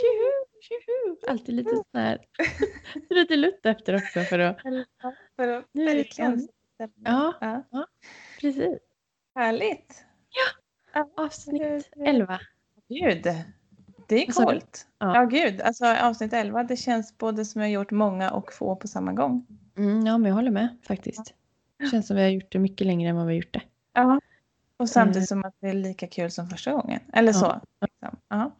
Tjoho, tjoho. Alltid lite sån här, lite lutt efter också för att... För att Nu är det verkligen klart. Ja, Ja. precis. Härligt. Avsnitt 11. Gud, det är coolt. Ja. Ja. gud. Alltså avsnitt 11, det känns både som jag gjort många och få på samma gång. Mm, ja, men jag håller med faktiskt. Det känns som vi har gjort det mycket längre än vad vi har gjort det. Ja. Och samtidigt som att det är lika kul som första gången. Eller Ja. så. Liksom. Ja.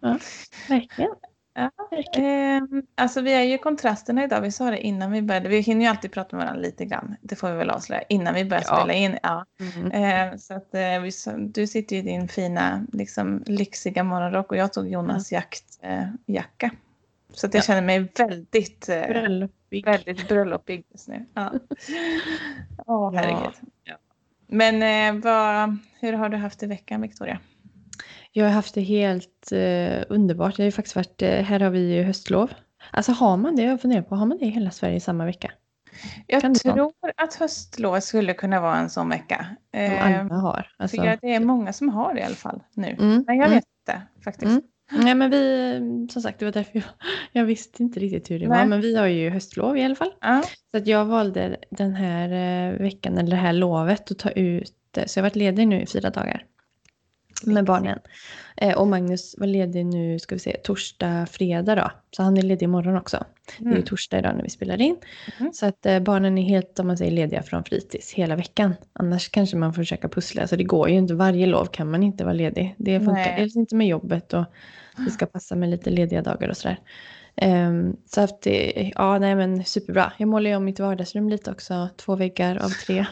Verkligen. Ja. Verkligen. Ehm, alltså vi är ju kontrasterna idag. Vi sa det innan vi började. Vi hinner ju alltid prata med varandra lite grann. Det får vi väl avslöja innan vi börjar Ja. spela in. Ja. Mm. Eh, så att, eh, du sitter ju i din fina, liksom, lyxiga morgonrock och jag tog Jonas jaktjacka. Eh, jacka. så att jag Ja. känner mig väldigt, eh, Bröllopig. väldigt bröllopig just nu. Ja. Åh, Ja. herregud. Ja. Men eh, vad, hur har du haft det i veckan, Victoria? Jag har haft det helt eh, underbart. Det har faktiskt varit, eh, här har vi ju höstlov. Alltså har man det, jag funderar på, har man det i hela Sverige samma vecka? Jag Kan tror att höstlovet skulle kunna vara en sån vecka. Som Eh, alla har. jag Alltså, tycker att det är många som har det i alla fall nu. mm, Men jag mm. vet inte faktiskt. Mm. Nej men vi, som sagt det var därför jag, jag visste inte riktigt hur det var. Nej. Men vi har ju höstlov i alla fall. Ja. Så att jag valde den här eh, veckan, eller det här lovet, att ta ut. Så jag har varit ledig nu i fyra dagar. Med barnen. Eh, och Magnus var ledig nu, ska vi se, torsdag, fredag då. Så han är ledig imorgon också. Det är ju Mm. torsdag idag när vi spelar in. Mhm. Så att eh, barnen är helt, om man säger, lediga från fritids hela veckan. Annars kanske man får försöka pussla. Alltså det går ju inte, varje lov kan man inte vara ledig. Det funkar Nej. dels inte med jobbet och det ska passa med lite lediga dagar och sådär. Ehm, så att det, ja nej men superbra. Jag målar ju om mitt vardagsrum lite också, två väggar av tre.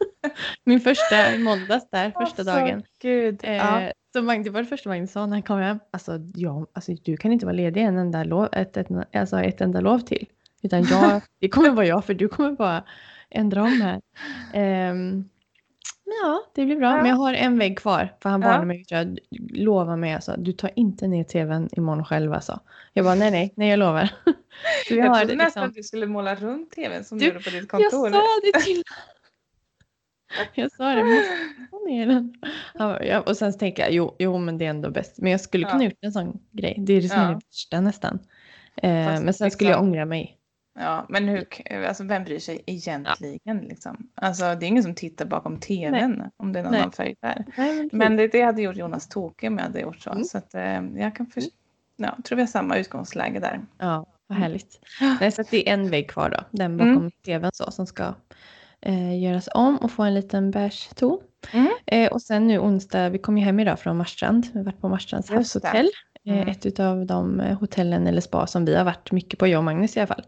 Min första i måndags där, första Alltså, dagen. Gud. Eh, ja. Så Magnus, det var det första Magnus sa när han kom hem. Alltså, ja, alltså du kan inte vara ledig en enda lov, ett, ett, alltså ett enda lov till. Utan jag, det kommer vara jag för du kommer bara ändra om här. Men ja, det blir bra. Ja. Men jag har en vägg kvar. För han Ja. varnade mig. Jag lovar mig alltså. Du tar inte ner tvn imorgon själv alltså. Jag bara nej, nej, nej jag lovar. Så Jag har trodde nästan liksom. att du skulle måla runt tvn som Du, gjorde på ditt Jag kontor. sa det till Jag sa det, måste ner den. Ja, och sen tänker jag, jo, jo men det är ändå bäst. Men jag skulle kunna Ja. gjort en sån grej. Det är det som är Ja. det värsta nästan. Eh, men sen skulle jag liksom- ångra mig. Ja, men hur, alltså, vem bryr sig egentligen? Liksom? Alltså, det är ingen som tittar bakom tvn om det är någon Nej. annan färg där. Nej, men, det, det hade gjort Jonas tokig om jag hade gjort så. Mm. Så att, eh, jag kan först- ja, tror vi har samma utgångsläge där. Ja, vad härligt. Nej, så att det är en vägg kvar då. Den bakom Mm. tvn så som ska eh, göras om och få en liten beige ton. Mm. Eh, och sen nu onsdag, vi kom ju hem idag från Marstrand. Vi har varit på Marstrands havshotell. Mm. Eh, ett av de eh, hotellen eller spa som vi har varit mycket på, jag och Magnus i alla fall.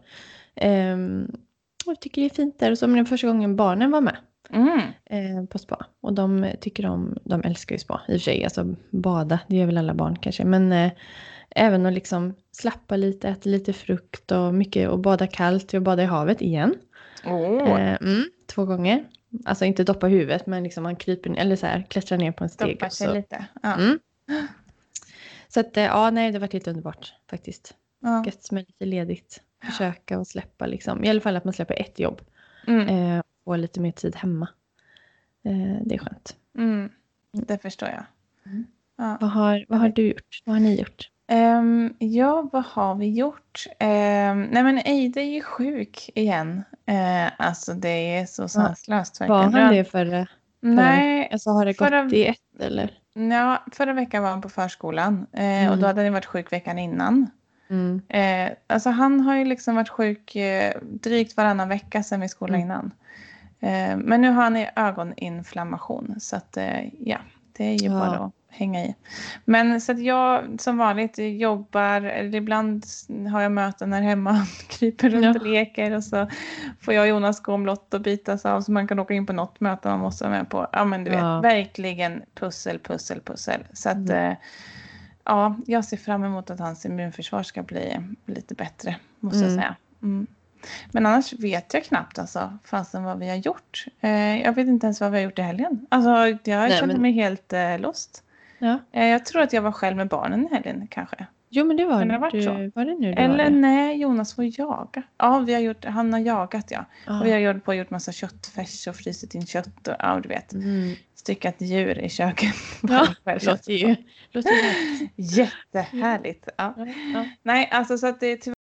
Ehm, och jag tycker det är fint där. Och så men det var första gången barnen var med Mm. eh, på spa. Och de tycker om, de älskar ju spa i och för sig. Alltså bada, det gör väl alla barn kanske. Men eh, även att liksom slappa lite, äta lite frukt och mycket och bada kallt. Jag badade i havet igen. Eh, mm, två gånger. Alltså inte doppa huvudet men liksom man kryper eller så här klättrar ner på en steg. stoppar och sig lite. Ja. Mm. Så att eh, ja, nej det har varit helt underbart faktiskt. Ja. Gött med lite ledigt. Försöka och släppa liksom. I alla fall att man släpper ett jobb. Mm. Eh, och lite mer tid hemma. Eh, det är skönt. Mm. Det förstår jag. Mm. Ja. Vad har, vad har du gjort? Vad har ni gjort? Ehm, ja, vad har vi gjort? Um, nej men Eide är ju sjuk igen. Uh, alltså det är så sanslöst. Var han det förra? Nej, Alltså har det gått Förra- i ett eller? ja, förra veckan var han på förskolan och Mm. då hade han varit sjuk veckan innan. Mm. Eh, alltså han har ju liksom varit sjuk drygt varannan vecka sedan vi skolade Mm. innan. Men nu har han ögoninflammation så att ja, det är ju Ja. bara att hänga i. Men så att jag som vanligt jobbar, eller ibland har jag möten här hemma, kryper runt Ja. och leker och så får jag och Jonas gå omlott och bitas av så man kan åka in på något möte man måste vara med på. Ja men du vet, Ja. verkligen pussel, pussel, pussel. Så att Mm. eh, Ja, jag ser fram emot att hans immunförsvar ska bli lite bättre, måste jag Mm. säga. Mm. Men annars vet jag knappt alltså, fasen vad vi har gjort. Eh, jag vet inte ens vad vi har gjort i helgen. Alltså, jag Nej, känner men- mig helt eh, lost. Ja. Eh, jag tror att jag var själv med barnen i helgen kanske. Jo, men det var det det. varit Du, så. var det nu det Eller var det? nej, Jonas får jaga. Ja, vi har gjort, han har jagat ja. Ja. Och vi har gjort på gjort massa köttfärs och frysit in kött och ja, du vet. Mm. Styckat djur i köket. Ja, det låter ju... Låter. Jättehärligt. Ja. ja, ja. Nej, alltså så att det är tyvärr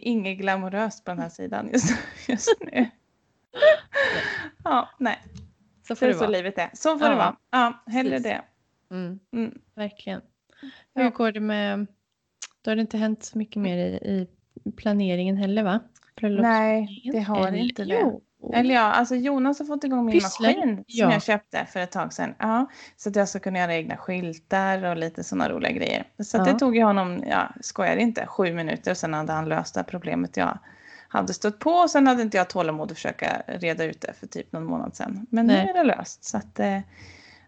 inget glamoröst på den här sidan just, just nu. Ja, nej. Så Det får är det så vara. livet är. Så får det vara. Ja, hellre precis. det. Mm, Mm. verkligen. Ja. Hur går det med... Då har det inte hänt så mycket mer i, i planeringen heller, va? Nej, det har Eller- inte det. Jo. Eller ja, alltså Jonas har fått igång min Pysslar. maskin som Ja. jag köpte för ett tag sedan. Ja, så att jag ska kunna göra egna skyltar och lite sådana roliga grejer. Så Ja. det tog ju honom, ja, skojar inte, sju minuter. Sen hade han löst det här problemet jag hade stött på. Och sen hade inte jag tålamod att försöka reda ut det för typ någon månad sedan. Men Nej. nu är det löst. Så att, eh,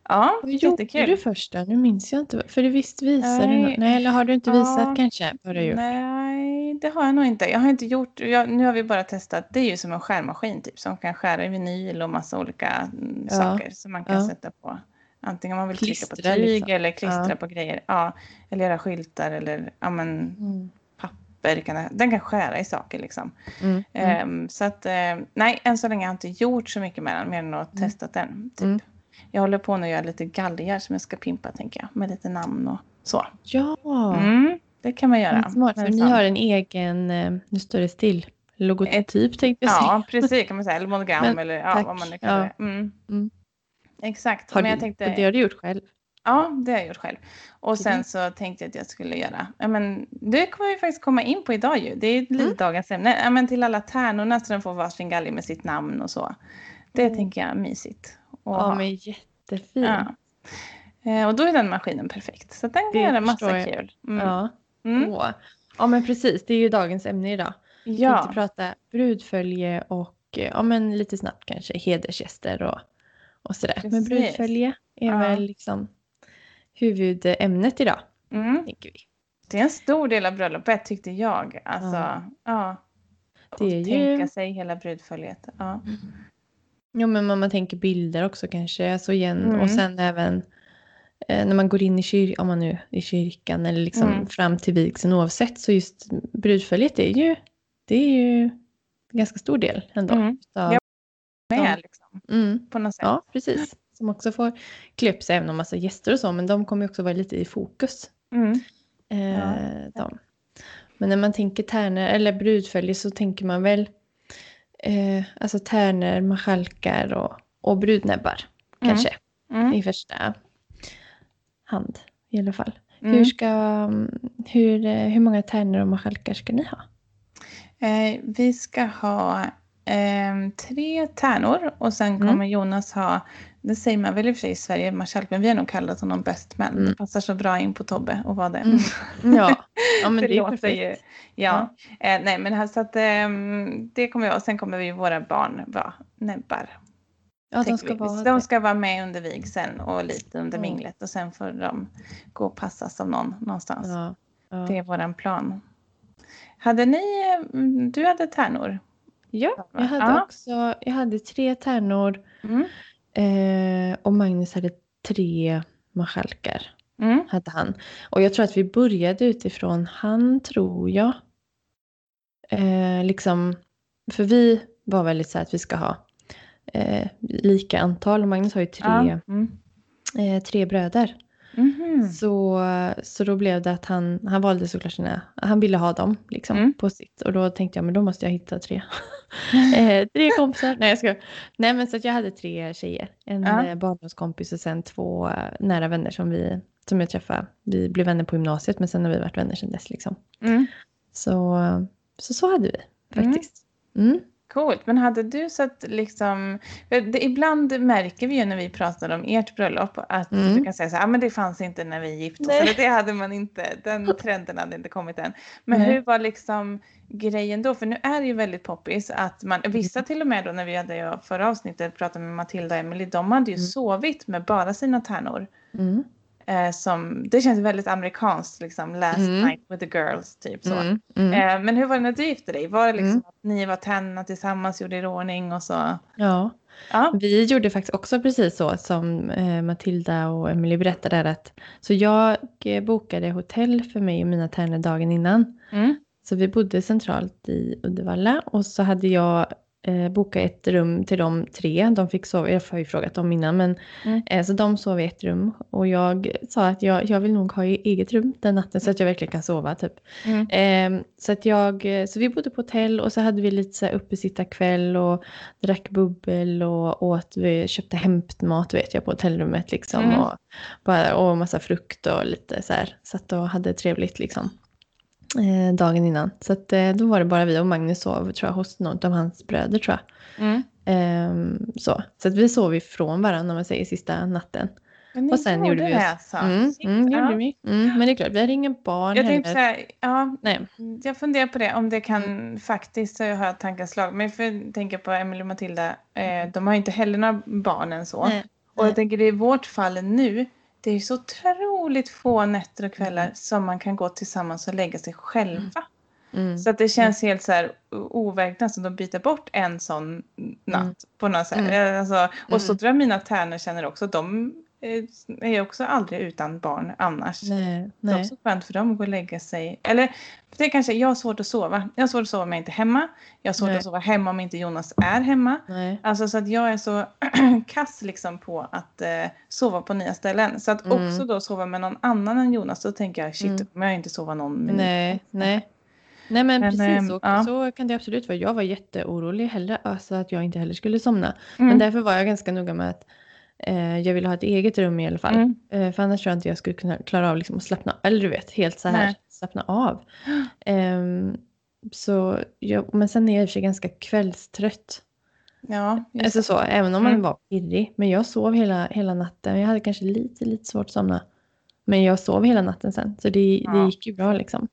ja, Vad gjorde jättekul. du först då? Nu minns jag inte. För du visst visade du Nej. något. Nej, eller har du inte Ja. visat kanske vad du har gjort? Nej, det har jag nog inte. Jag har inte gjort, jag, nu har vi bara testat, det är ju som en skärmaskin typ som kan skära i vinyl och massa olika mm, Ja, saker som man kan ja. sätta på. Antingen man vill trycka på Klistra tyg liksom. eller klistra Ja. på grejer. Ja, eller göra skyltar eller ja, men, Mm. papper. Kan, den kan skära i saker liksom. Mm. Mm. Ehm, så att eh, nej, än så länge har jag inte gjort så mycket med den mer än att Mm. testat den. Typ. Jag håller på nu att göra lite galgar som jag ska pimpa tänker jag. Med lite namn och så. Ja, Mm, det kan man göra. smart. För ni har en egen, eh, nu står det still, logotyp tänkte jag säga. Ja, precis kan man säga. Eller monogram Men, eller ja, tack. vad man nu kallar Ja. det. Mm. Mm. Exakt. Har Men jag du, tänkte, det har du gjort själv? Ja, det har jag gjort själv. Och sen så tänkte jag att jag skulle göra, ja men det kommer vi faktiskt komma in på idag ju. Det är lite Mm. dagens ämne. Ja men till alla tärnorna så de får varsin galge med sitt namn och så. Det Mm. tänker jag är mysigt. Att Ja, ha. men jättefin. Ja. Eh, Och då är den maskinen perfekt. Så den kan Det göra massa jag. kul. Mm. Ja. Mm. Åh. ja, men precis. Det är ju dagens ämne idag. Vi Ja. tänkte prata brudfölje och ja, men lite snabbt kanske hedersgäster och, och sådär. Men Precis. brudfölje är Ja. väl liksom huvudämnet idag, Mm. tänker vi. Det är en stor del av bröllopet tyckte jag. Alltså, ja. Ja. Det är är ju- tänka sig hela brudföljet. Ja. Jo, men om man tänker bilder också kanske, alltså igen. Mm. Och sen även eh, när man går in i, kyr om man nu, i kyrkan eller liksom Mm. fram till vigseln oavsett. Så just brudföljet är ju, det är ju en ganska stor del ändå. Mm. utav-. Med liksom, Mm. på något sätt. Ja, precis. Som också får klä upp sig, även om massa gäster och så. Men de kommer ju också vara lite i fokus. Mm. Eh, Ja. Men när man tänker tärnor eller brudfölje så tänker man väl eh, alltså tärnor, marskalkar och, och brudnäbbar Mm. kanske Mm. i första hand i alla fall. Mm. Hur, ska, hur, eh, hur många tärnor och marskalkar ska ni ha? Eh, vi ska ha ehm, tre tärnor och sen Mm. kommer Jonas ha, det säger man väl i och för sig i Sverige, marskalk, men vi har nog kallat honom best man. Mm. Det passar så bra in på Tobbe och vad det Mm. Ja, ja men det, det, är perfekt. ju. Ja. Eh, nej men så att ehm, det kommer vi och sen kommer vi våra barn vara näbbar. Ja, de ska vi. vara de ska vara med under vigseln och lite under Mm. minglet och sen får de gå och passas av någon någonstans. Ja, ja. Det är våran plan. Hade ni, mm, du hade tärnor? ja, jag hade Ja. också jag hade tre tärnor Mm. Eh, och Magnus hade tre marskalkar. Mm. hade han. Och jag tror att vi började utifrån han, tror jag. Eh, liksom, för vi var väldigt så här att vi ska ha eh, lika antal. Magnus har ju tre. Mm. eh, tre bröder. Mhm. Så, så då blev det att han, han valde såklart sina, han ville ha dem liksom Mm. på sitt. Och då tänkte jag, men då måste jag hitta tre. eh, tre kompisar. Nej jag ska. Nej men så att jag hade tre tjejer. En Ja. ja. barndomskompis och sen två eh, nära vänner som vi, som jag träffade. Vi blev vänner på gymnasiet men sen har vi varit vänner sedan dess liksom. Mm. Så, så, så hade vi Mm. faktiskt. Mm. Coolt, men hade du så att liksom, det, ibland märker vi ju när vi pratar om ert bröllop att Mm. du kan säga så här, ah, men det fanns inte när vi gifte oss, eller det hade man inte, den trenden hade inte kommit än. Men Nej. hur var liksom grejen då? För nu är det ju väldigt poppis att man, vissa till och med då när vi hade förra avsnittet pratat med Matilda och Emily, de hade ju Mm. sovit med bara sina tärnor. Mm. Eh, som, det känns väldigt amerikanskt, liksom last Mm. night with the girls, typ så. Mm, mm. Eh, men hur var det när du gifte dig? Var det liksom Mm. att ni var tända tillsammans, gjorde er ordning och så? Ja, Ja. vi gjorde faktiskt också precis så som eh, Matilda och Emily berättade. Att, så jag eh, bokade hotell för mig och mina tärnor dagen innan. Mm. Så vi bodde centralt i Uddevalla och så hade jag eh, bokat ett rum till de tre. De fick sova, jag har ju frågat dem innan, men Mm. eh, så de sov i ett rum. Och jag sa att jag, jag vill nog ha eget rum den natten så att jag verkligen kan sova typ. Mm. Eh, så att jag, eh, så vi bodde på hotell och så hade vi lite så här uppesittarkväll och drack bubbel och åt, vi köpte hämtmat vet jag på hotellrummet liksom. Mm. Och, bara, och massa frukt och lite så här. Satt och hade trevligt liksom. Eh, dagen innan. Så att, eh, då var det bara vi och Magnus sov tror jag hos någon av hans bröder tror jag. Mm. Ehm, så så att vi sov ifrån varandra om man säger sista natten. Men Och sen gjorde vi det oss- alltså? Mm, mm, ja. gjorde vi. Mm, men det är klart, vi hade inga barn Jag heller. här, ja, Nej. jag funderar på det, om det kan faktiskt, så jag har tankar slag, men för jag tänker på Emily och Matilda, eh, de har inte heller några barn än så. Nej. Och jag tänker i vårt fall nu, det är så otroligt få nätter och kvällar Mm. som man kan gå tillsammans och lägga sig själva. Mm. Så att det känns helt så här overkligt nästan att byta bort en sån natt Mm. på något sätt. Mm. Alltså, och så Mm. tror jag mina tärnor känner också, de eh, är ju också aldrig utan barn annars. Nej, Det är nej. också skönt för dem att gå och lägga sig. Eller det är kanske, jag har svårt att sova. Jag har svårt att sova om jag inte är hemma. Jag har svårt Nej. att sova hemma om inte Jonas är hemma. nej. Alltså så att jag är så kass liksom på att eh, sova på nya ställen. Så att Mm. också då sova med någon annan än Jonas, då tänker jag shit, Mm. kommer jag inte sova någon minut. Nej, nej. Nej men, Men, precis ehm, så, ja. så kan det absolut vara. Jag var jätteorolig heller, alltså att jag inte heller skulle somna. Mm. Men därför var jag ganska noga med att eh, jag ville ha ett eget rum i alla fall. Mm. Eh, för annars tror jag inte jag skulle kunna klara av liksom, att slappna Eller du vet, helt så här Nej. slappna av. Ehm, så jag, men sen är jag i och för sig ganska kvällstrött. Ja, Alltså så, även om man Mm. var pirrig. Men jag sov hela, hela natten. Jag hade kanske lite, lite svårt att somna. Men jag sov hela natten sen. Så det, det Ja. gick ju bra liksom.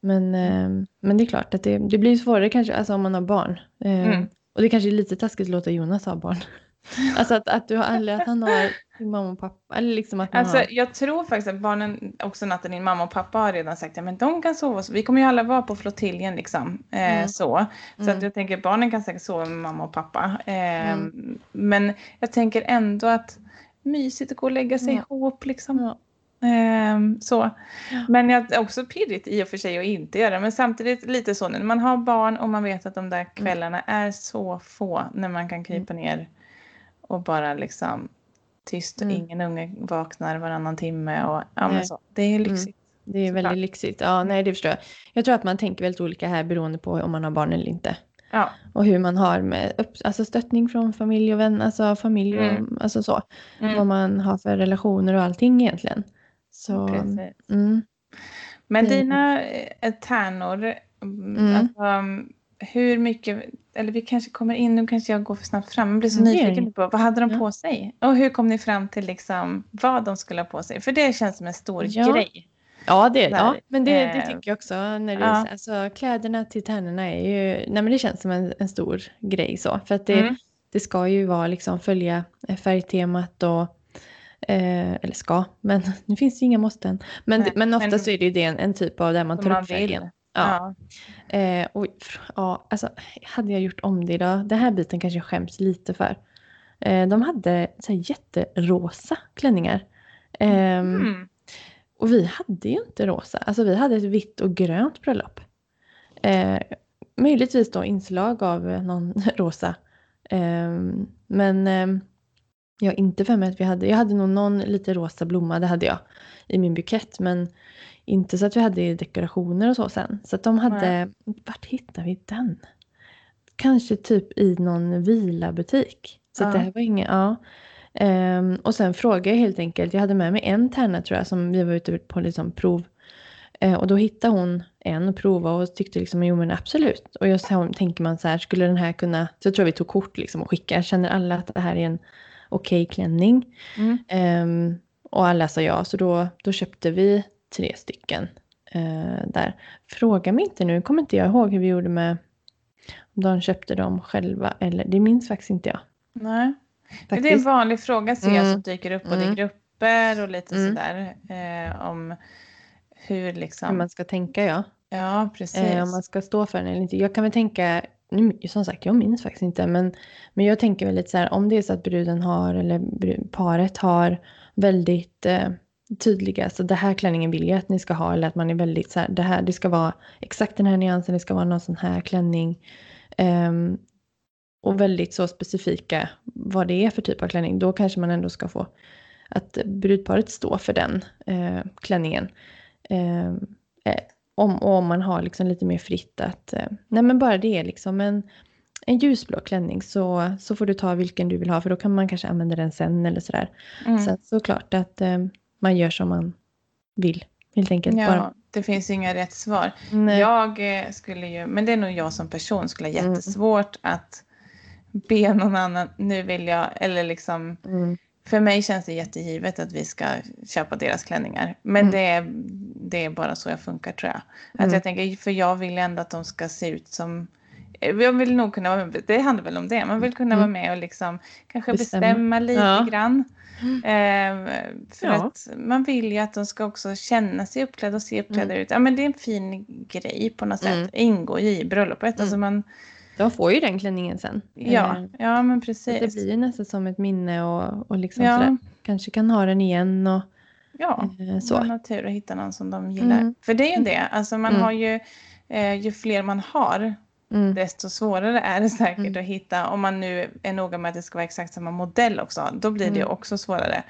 Men, ehm, men det är klart att det, det blir svårare kanske alltså om man har barn. Ehm, Mm. Och det kanske är lite taskigt att låta Jonas ha barn. alltså att, att, du har, att han har sin mamma och pappa. Eller liksom att Alltså har... jag tror faktiskt att barnen, också natten din mamma och pappa har redan sagt att men de kan sova. Så vi kommer ju alla vara på flottiljen liksom. Eh, Mm. så så Mm. att jag tänker barnen kan säkert sova med mamma och pappa. Eh, Men jag tänker ändå att mysigt att gå och lägga sig Ja. ihop liksom. Ja. Ehm, så. Ja. Men jag är också pirrigt i och för sig att inte göra det. Men samtidigt lite så när man har barn och man vet att de Mm. där kvällarna är så få. När man kan krypa ner och bara liksom tyst och Mm. ingen unge vaknar varannan timme. Och, ja, men så. Det är lyxigt. Det är väldigt lyxigt. Ja, nej det förstår jag. Jag tror att man tänker väldigt olika här beroende på om man har barn eller inte. Ja. Och hur man har med upp, alltså stöttning från familj och vänner, alltså familj och Mm. alltså så. Mm. Vad man har för relationer och allting egentligen. Så, Precis. mm, Men dina eh, tärnor, mm. Mm. alltså, hur mycket, eller vi kanske kommer in, nu kanske jag går för snabbt fram, jag blir så Mm, nyfiken på vad hade de Ja. på sig? Och hur kom ni fram till liksom vad de skulle ha på sig? För det känns som en stor Ja. grej. ja, det, Där, ja, men det, det eh, tycker jag också. När det, ja. alltså, kläderna till tärnorna är ju, nej men det känns som en, en stor grej så. För att det, Mm. det ska ju vara liksom följa färgtemat och eh, eller ska, men nu finns det ju inga måsten. Men, Nej, men ofta men- så är det ju det en, en typ av där man tar man upp färgen. Ja. Ja. Eh, och, ja, alltså, hade jag gjort om det idag, den här biten kanske jag skäms lite för. Eh, de hade så här, jätterosa klänningar. Ehm, Mm. Och vi hade ju inte rosa, alltså vi hade ett vitt och grönt bröllop. Eh, möjligtvis då inslag av eh, någon rosa. Ehm, men ehm, jag har inte för mig att vi hade, jag hade nog någon lite rosa blomma, det hade jag i min bukett. Men inte så att vi hade dekorationer och så sen. Så att de hade, vart hittade vi den? Kanske typ i någon vilabutik. Så Ja. det här var inget, ja. Ehm, och sen frågade jag helt enkelt, jag hade med mig en tärna tror jag som vi var ute på liksom prov. Eh, och då hittade hon en och provade och tyckte liksom, jo men absolut. Och jag tänker man så här, skulle den här kunna, så jag tror vi tog kort liksom och skickade, känner alla att det här är en okej klänning? Mm. Ehm, och alla sa ja, så då, då köpte vi tre stycken eh, där. Fråga mig inte nu, kommer inte jag ihåg hur vi gjorde med om de köpte dem själva eller det minns faktiskt inte jag. Nej. Det är en Faktiskt. vanlig fråga ser jag Mm. som dyker upp både i Mm. grupp papper och lite Mm. sådär eh, om hur liksom... Hur man ska tänka ja. Ja, precis. Eh, om man ska stå för den eller inte. Jag kan väl tänka, som sagt jag minns faktiskt inte, men, men jag tänker väl lite så här om det är så att bruden har eller paret har väldigt eh, tydliga, så det här klänningen vill jag att ni ska ha eller att man är väldigt så här, det här, det ska vara exakt den här nyansen, det ska vara någon sån här klänning. Um, och väldigt så specifika vad det är för typ av klänning, då kanske man ändå ska få att brudparet står för den eh, klänningen. Ehm, eh, om, om man har liksom lite mer fritt att, eh, nej men bara det är liksom en, en ljusblå klänning så, så får du ta vilken du vill ha för då kan man kanske använda den sen eller sådär. Mm. Sen såklart att eh, man gör som man vill helt enkelt. Ja, Bara, det finns inga rätt svar. nej, Jag eh, skulle ju, men det är nog jag som person skulle ha Mm. jättesvårt att be någon annan, nu vill jag, eller liksom, mm, för mig känns det jättegivet att vi ska köpa deras klänningar. Men Mm. det, är, det är bara så jag funkar tror jag. Att Mm. jag tänker, för jag vill ändå att de ska se ut som jag vill nog kunna vara med, det handlar väl om det, man vill kunna Mm. vara med och liksom kanske Bestämma. bestämma, lite Ja. grann. Eh, för Ja. att man vill ju att de ska också känna sig uppklädda och se uppklädda ut. Ja men det är en fin grej på något sätt. Mm. Ingår i bröllopet. Alltså man, de får ju den klänningen sen. ja, Eh, ja men precis. det blir ju nästan som ett minne och, och liksom Ja. sådär. Kanske kan ha den igen och Ja, eh, så. man har tur att hitta någon som de gillar. Mm. För det är ju det, alltså man Mm. har ju, eh, ju fler man har, Mm. desto svårare är det säkert Mm. att hitta, om man nu är noga med att det ska vara exakt samma modell också, då blir det ju Mm. också svårare.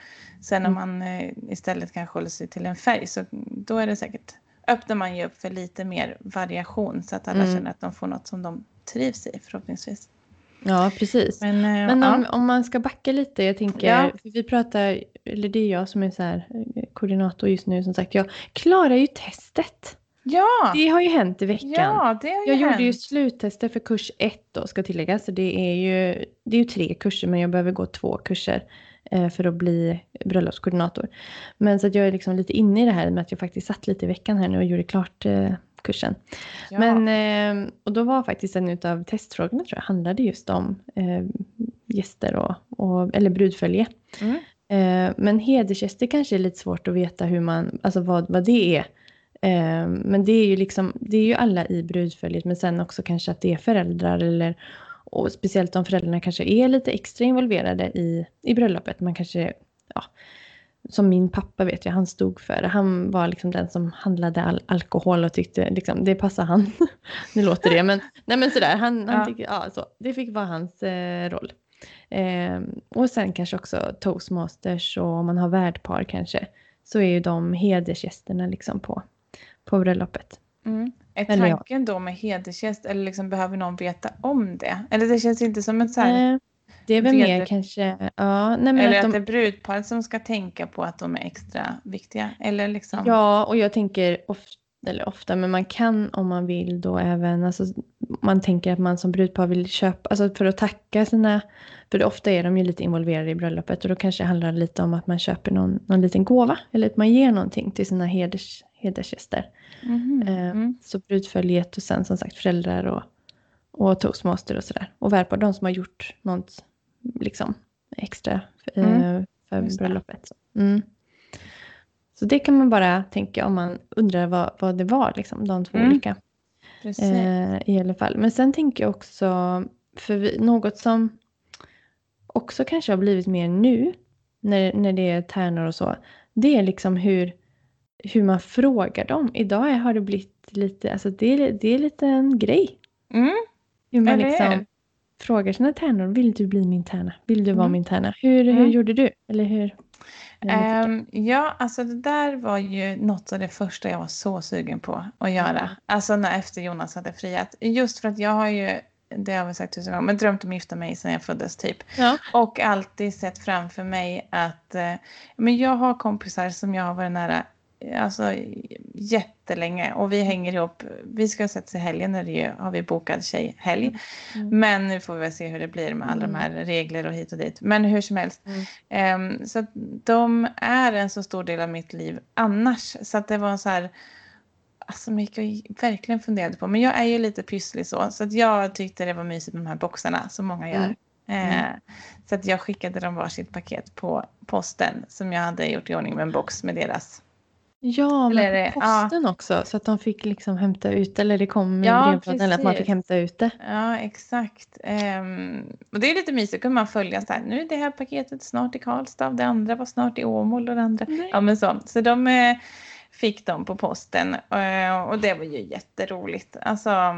Sen om Mm. man eh, istället kanske håller sig till en färg, så då är det säkert, öppnar man ju upp för lite mer variation, så att alla Mm. känner att de får något som de trivs i förhoppningsvis. Ja, precis. Men, eh, Men ja. om, om man ska backa lite, jag tänker, Ja. vi pratar, eller det är jag som är så här, eh, koordinator just nu som sagt, jag klarar ju testet. ja, Det har ju hänt i veckan. ja, det har jag hänt. gjorde ju sluttester för kurs ett då ska tilläggas, så det är ju, det är ju tre kurser men jag behöver gå två kurser eh, för att bli bröllopskoordinator. Men så att jag är liksom lite inne i det här med att jag faktiskt satt lite i veckan här nu och gjorde klart kursen. ja. Men, eh, och då var faktiskt en av testfrågorna tror jag handlade just om eh, gäster och, och, eller brudfölje. Mm. Eh, men hedersgäster kanske är lite svårt att veta hur man, alltså vad, vad det är. Eh, men det är ju liksom, det är ju alla i brudföljet men sen också kanske att det är föräldrar eller och speciellt om föräldrarna kanske är lite extra involverade i, i bröllopet. Man kanske, ja, som min pappa vet jag, han stod för det. Han var liksom den som handlade all alkohol och tyckte liksom, det passar han. nu låter det, men, nej men sådär, han, han Ja. tyckte, ja så. Det fick vara hans eh, roll. Eh, och sen kanske också toastmasters och om man har värdpar kanske. Så är ju de hedersgästerna liksom på, på bröllopet. Mm. Är tanken då med hedersgäst eller liksom behöver någon veta om det? Eller det känns inte som ett så här, Eh, det är väl mer kanske, ja, nej men eller att att, de, det är brudparet som ska tänka på att de är extra viktiga. Eller liksom, Ja, och jag tänker ofta, eller ofta, men man kan om man vill då även, alltså man tänker att man som brudpar vill köpa, alltså för att tacka sina, för ofta är de ju lite involverade i bröllopet och då kanske det handlar lite om att man köper någon, någon liten gåva eller att man ger någonting till sina heders, hedersgäster. Mhm. Eh, Mm. Så brudföljet och sen som sagt föräldrar och, och toastmaster och sådär. Och värdpar, de som har gjort något liksom extra eh, Mm, för bröllopet. Så. Mm. så det kan man bara tänka om man undrar vad, vad det var, liksom, de två Mm, olika. Eh, I alla fall. Men sen tänker jag också, för vi, något som också kanske har blivit mer nu, när, när det är tärnor och så, det är liksom hur, hur man frågar dem. Idag har det blivit lite, alltså det är, det är lite en grej. Mm. Hur man Eller liksom frågar sina tärnor, vill du bli min tärna? Vill du vara Mm. min tärna? Hur, hur Mm. gjorde du? Eller hur? Ehm, ja, alltså det där var ju något av det första jag var så sugen på att göra. Mm. Alltså när efter Jonas hade friat. Just för att jag har ju, det har vi sagt tusen gånger, men drömt om att gifta mig sedan jag föddes typ. Ja. Och alltid sett framför mig att eh, men jag har kompisar som jag har varit nära alltså, jättelänge och vi hänger ihop. Vi ska sätta i helgen när det har vi bokat tjejhelg. Mm. Men nu får vi väl se hur det blir med alla Mm. de här regler och hit och dit. Men hur som helst. Mm. Ehm, så de är en så stor del av mitt liv annars. Så att det var så här. Alltså mycket jag verkligen funderade på. Men jag är ju lite pysslig så. Så att jag tyckte det var mysigt med de här boxarna som många gör. Mm. Eh, Så att jag skickade dem varsitt paket på posten som jag hade gjort i ordning med en box med deras. Ja, Eller, men på posten också. Så att de fick liksom hämta ut eller det kom med Ja, brevlådan att man fick hämta ut det. Ja, exakt. Ehm, och det är lite mysigt, kan man följa så här, nu är det här paketet snart i Karlstad, det andra var snart i Åmål och det andra. Nej. Ja, men så. Så de eh, fick dem på posten eh, och det var ju jätteroligt. Alltså,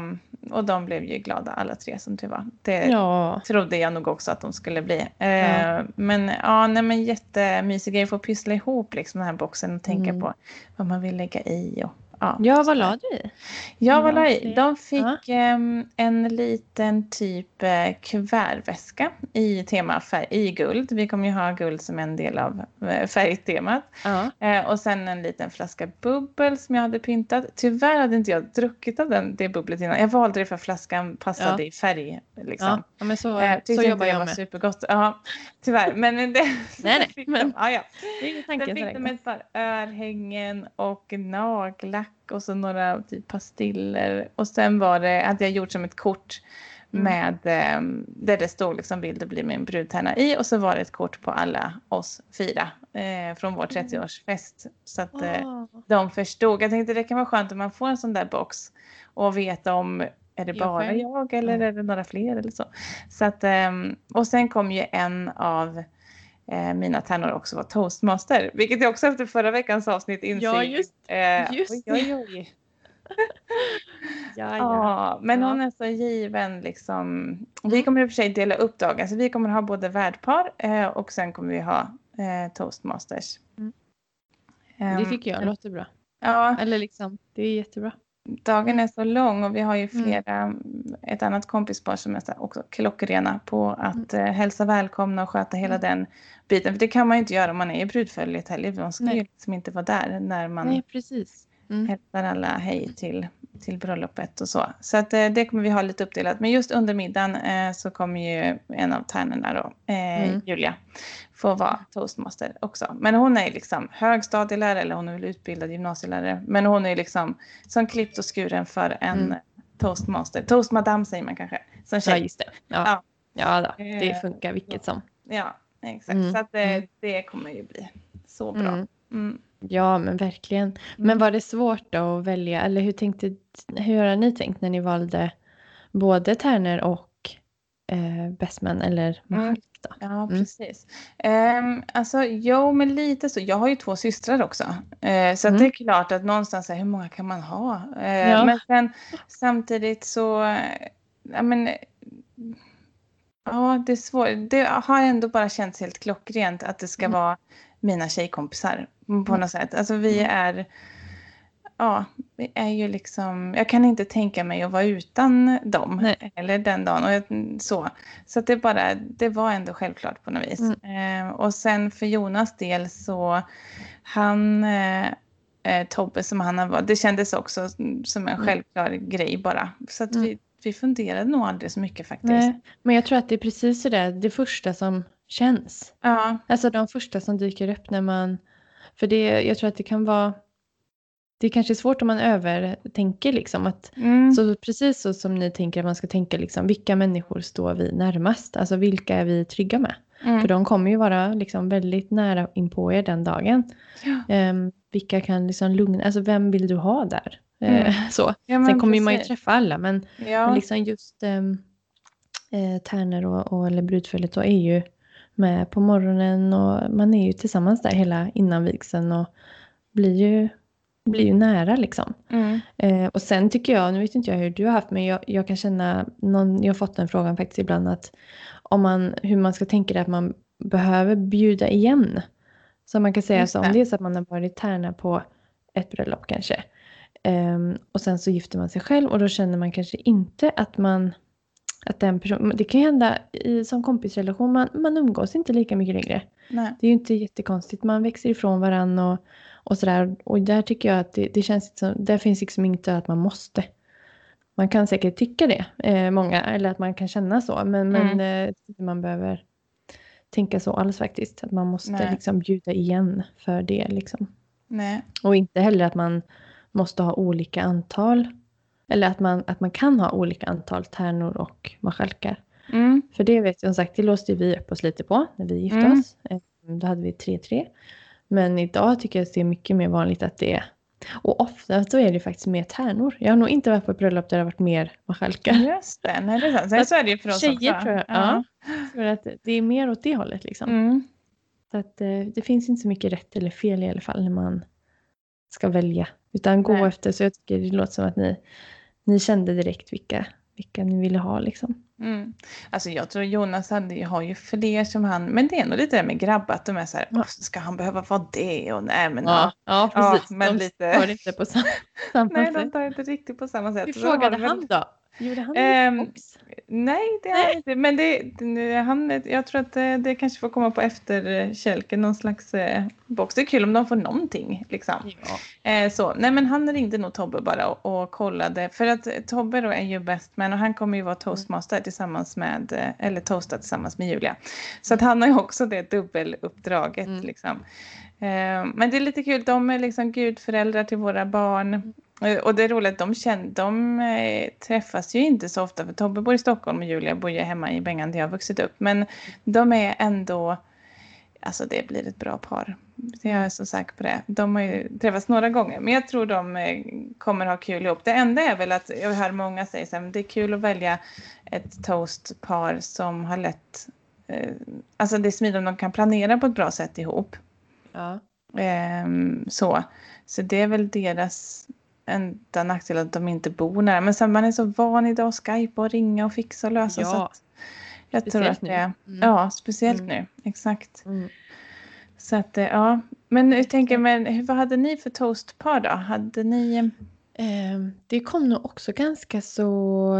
och de blev ju glada alla tre som tur var. Det Ja, trodde jag nog också att de skulle bli. Eh, Ja. Men ja, nej, men jättemysig grej att få pyssla ihop liksom den här boxen och tänka Mm. på vad man vill lägga i. Och, ja, ja vad la du i? Ja, vad Ja, la i? De fick ehm, en liten typ eh, kuvertväska i tema färg, i guld. Vi kommer ju ha guld som en del av eh, färgtemat. Ja. Eh, och sen en liten flaska bubbel som jag hade pyntat. Tyvärr hade inte jag druckit av den, det bubblet innan. Jag valde det för att flaskan passade Ja. i färg. Liksom. Ja, men så, Eh, så jobbar det jag var med. supergott. Ja, tyvärr. Men det, Nej, nej, men- de, ja, ja. Det är ingen Sen fick de ett par örhängen och nagellack och så några typ pastiller. Och sen var det, hade jag gjort som ett kort Mm. med eh, där det stod liksom bilder blir min brudtärna i och så var det ett kort på alla oss fyra eh, från vår 30-årsfest. Så att eh, Ah. de förstod. Jag tänkte det kan vara skönt om man får en sån där box och veta om är det Jag bara själv? jag eller Ja. är det några fler eller så. så att, ehm, och sen kom ju en av eh, mina tärnor också var toastmaster, vilket jag också efter förra veckans avsnitt insåg. Ja, just- eh, just oj, oj, oj. Ja, Ja, men Ja. hon är så given liksom. Vi Mm. kommer i och för sig dela upp dagen, så vi kommer ha både värdpar eh, och sen kommer vi ha eh, toastmasters. Mm. Det Ehm, tycker jag låter bra. Ja, Eller liksom, det är jättebra. Dagen är så lång och vi har ju Mm. flera, ett annat kompispar som är också klockrena på att eh, hälsa välkomna och sköta hela Mm. den biten. För det kan man ju inte göra om man är i brudföljet heller. Man ska Nej. ju liksom inte vara där när man Nej, precis. Mm. hälsar alla hej till, till bröllopet och så. Så att, eh, det kommer vi ha lite uppdelat. Men just under middagen eh, så kommer ju en av tärnorna då, eh, Mm. Julia, få vara toastmaster också. Men hon är liksom högstadielärare eller hon är väl utbildad gymnasielärare. Men hon är liksom som klippt och skuren för en Mm. toastmaster. Toastmadam säger man kanske. Som Ja, tjej. just det. Ja, Ja. ja då, det funkar vilket som. Ja, exakt. Mm. Så att, Mm. det kommer ju bli så bra. Mm. Mm. Ja, men verkligen. Men var det svårt då att välja, eller hur, tänkte, hur har ni tänkt när ni valde både tärnor och eh, bestman eller mahalk då? Ja, Mm. precis. Um, alltså, jo, men lite så. Jag har ju två systrar också. Eh, så Mm. det är klart att någonstans, här, hur många kan man ha? Eh, Ja. Men sen samtidigt så, eh, ja men, ja det är svårt. Det har ändå bara känts helt klockrent att det ska Mm. vara mina tjejkompisar på Mm. något sätt. Alltså vi Mm. är, ja, vi är ju liksom, jag kan inte tänka mig att vara utan dem. Nej. Eller den dagen. Och jag, så. Så att det bara, det var ändå självklart på något vis. Mm. Eh, och sen för Jonas del så, han, eh, eh, Tobbe som han har varit, det kändes också som en Mm. självklar grej bara. Så att Mm. vi, vi funderade nog aldrig så mycket faktiskt. Nej, men jag tror att det är precis det det första som känns. Ja, Alltså de första som dyker upp när man... För det, jag tror att det kan vara... Det är kanske svårt om man övertänker liksom att mm, Så precis så som ni tänker att man ska tänka liksom, vilka människor står vi närmast? Alltså vilka är vi trygga med? mm, För de kommer ju vara liksom väldigt nära in på er den dagen. Ja. Ehm, vilka kan liksom lugna, alltså vem vill du ha där? Eh, Mm. så. ja, Sen kommer man ju träffa alla men, Ja, men liksom just um, eh, tärnor och, och eller brudföljet då är ju med på morgonen och man är ju tillsammans där hela innan vigseln och blir ju, blir ju nära liksom. mm, Eh, och sen tycker jag, nu vet inte jag hur du har haft, men jag, jag kan känna, någon, jag har fått den frågan faktiskt ibland att om man, hur man ska tänka det att man behöver bjuda igen. Så man kan säga så, om det. är så att man har varit tärna på ett bröllop kanske. ehm, och sen så gifter man sig själv och då känner man kanske inte att man, att den personen, det kan ju hända i, som kompisrelation, man, man umgås inte lika mycket längre. nej. Det är ju inte jättekonstigt. Man växer ifrån varandra och, och sådär. Och där tycker jag att det, det känns som, där finns liksom inte att man måste. Man kan säkert tycka det, eh, många, eller att man kan känna så. Men, men Mm. eh, tycker inte man behöver tänka så alls faktiskt. Att man måste Nej. liksom bjuda igen för det liksom. nej. Och inte heller att man måste ha olika antal. Eller att man, att man kan ha olika antal tärnor och marskalkar. Mm. För det vet jag som sagt, det låste vi upp oss lite på när vi gifte Mm. oss. Eh, Då hade vi 3-3. Men idag tycker jag att det är mycket mer vanligt att det är och ofta så är det faktiskt mer tärnor. Jag har nog inte varit på ett bröllop där det har varit mer marskalkar. Just det, nej det är sant. Sen så är det ju för oss Tjejer också. tror jag. Ja. För att det är mer åt det hållet liksom. Mm. Så att eh, det finns inte så mycket rätt eller fel i alla fall när man ska välja. Utan gå Nej. efter, så jag tycker det låter som att ni, ni kände direkt vilka, vilka ni ville ha liksom. Mm. Alltså jag tror Jonas hade, har ju fler som han, men det är nog lite det med grabbar att de är så här, Ja. "Åh, ska han behöva vara det och nej men ja. ja Ja, precis. men de lite- tar det inte på samma, samma Nej, sätt. de tar inte riktigt på samma sätt. Hur frågade han då? Gjorde han Ehm, en box? Nej, det Nej. inte. Men det, det, han, jag tror att det, det kanske får komma på efterkälken, någon slags eh, box. Det är kul om de får någonting. Liksom. Ja. Eh, så. Nej, men han ringde nog Tobbe bara och, och kollade. För att eh, Tobbe då är ju best man och han kommer ju vara toastmaster tillsammans med, eh, eller toasta tillsammans med Julia. Så att han har ju också det dubbeluppdraget. Mm. Liksom. Eh, men det är lite kul, de är liksom gudföräldrar till våra barn. Eh, Och det är roligt, de, känner, de eh, träffas ju inte så ofta för Tobbe bor i Stockholm och Julia bor ju hemma i Bengan där jag vuxit upp. Men de är ändå, alltså det blir ett bra par. Jag är så säker på det. De har ju träffats några gånger men jag tror de eh, kommer ha kul ihop. Det enda är väl att jag hör många säga så här, men det är kul att välja ett toastpar som har lätt, alltså det är smidigt om de kan planera på ett bra sätt ihop. Ja. Ehm, så. så det är väl deras enda nackdel att de inte bor nära. Men sen man är så van idag att skypa och ringa och fixa och lösa. Ja, så att jag tror speciellt att nu. det är, Mm. Ja, speciellt Mm. nu. Exakt. Mm. Så att eh, ja. Men jag tänker, men hur- vad hade ni för toastpar då? Hade ni? Ehm, Det kom nog också ganska så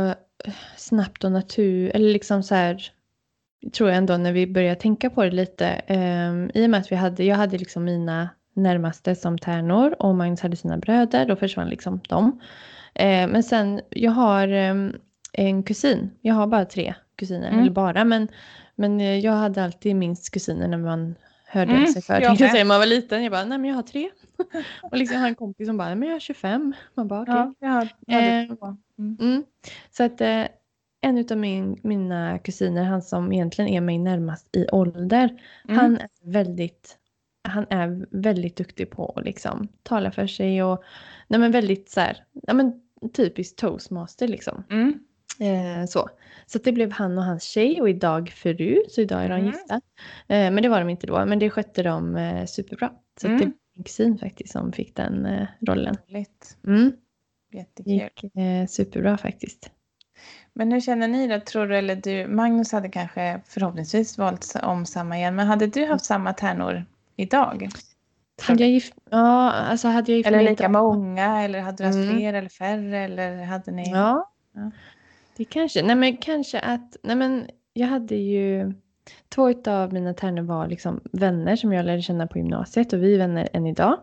eh, snabbt och natur, eller liksom så här, tror jag ändå när vi började tänka på det lite. ehm, I och med att vi hade, jag hade liksom mina närmaste som tärnor och Magnus hade sina bröder, då försvann liksom de. Eh, men sen, jag har ehm, en kusin, jag har bara tre kusiner, Mm. eller bara, men, men eh, jag hade alltid minst kusiner när man hörde Mm, sig för. jag tänkte säga, man var liten, jag bara, nej men jag har tre. och liksom jag har en kompis som bara, nej men jag har 25. Man bara, okej. Ja, jag hade, jag hade Eh. Mm. Mm. Så att eh, en av min, mina kusiner, han som egentligen är mig närmast i ålder, Mm. han är väldigt han är väldigt duktig på att liksom tala för sig och nej men väldigt så här, ja men typiskt toastmaster liksom. Mm. Eh, så så det blev han och hans tjej och idag fru, så idag är de Mm. gifta. Eh, men det var de inte då, men det skötte de eh, superbra. Så Mm. det var min kusin faktiskt som fick den eh, rollen. Roligt. Mm. Jättekul. gick eh, superbra faktiskt. Men hur känner ni då? Tror du eller du? Magnus hade kanske förhoppningsvis valt om samma igen. Men hade du haft samma tärnor idag? Hade jag gift, ja, alltså hade jag gift Eller lika många? Eller hade du haft Mm. fler eller färre? Eller hade ni? Ja. Ja. Det kanske, nej men kanske att, nej men jag hade ju, två av mina tärnor var liksom vänner som jag lärde känna på gymnasiet och vi är vänner än idag.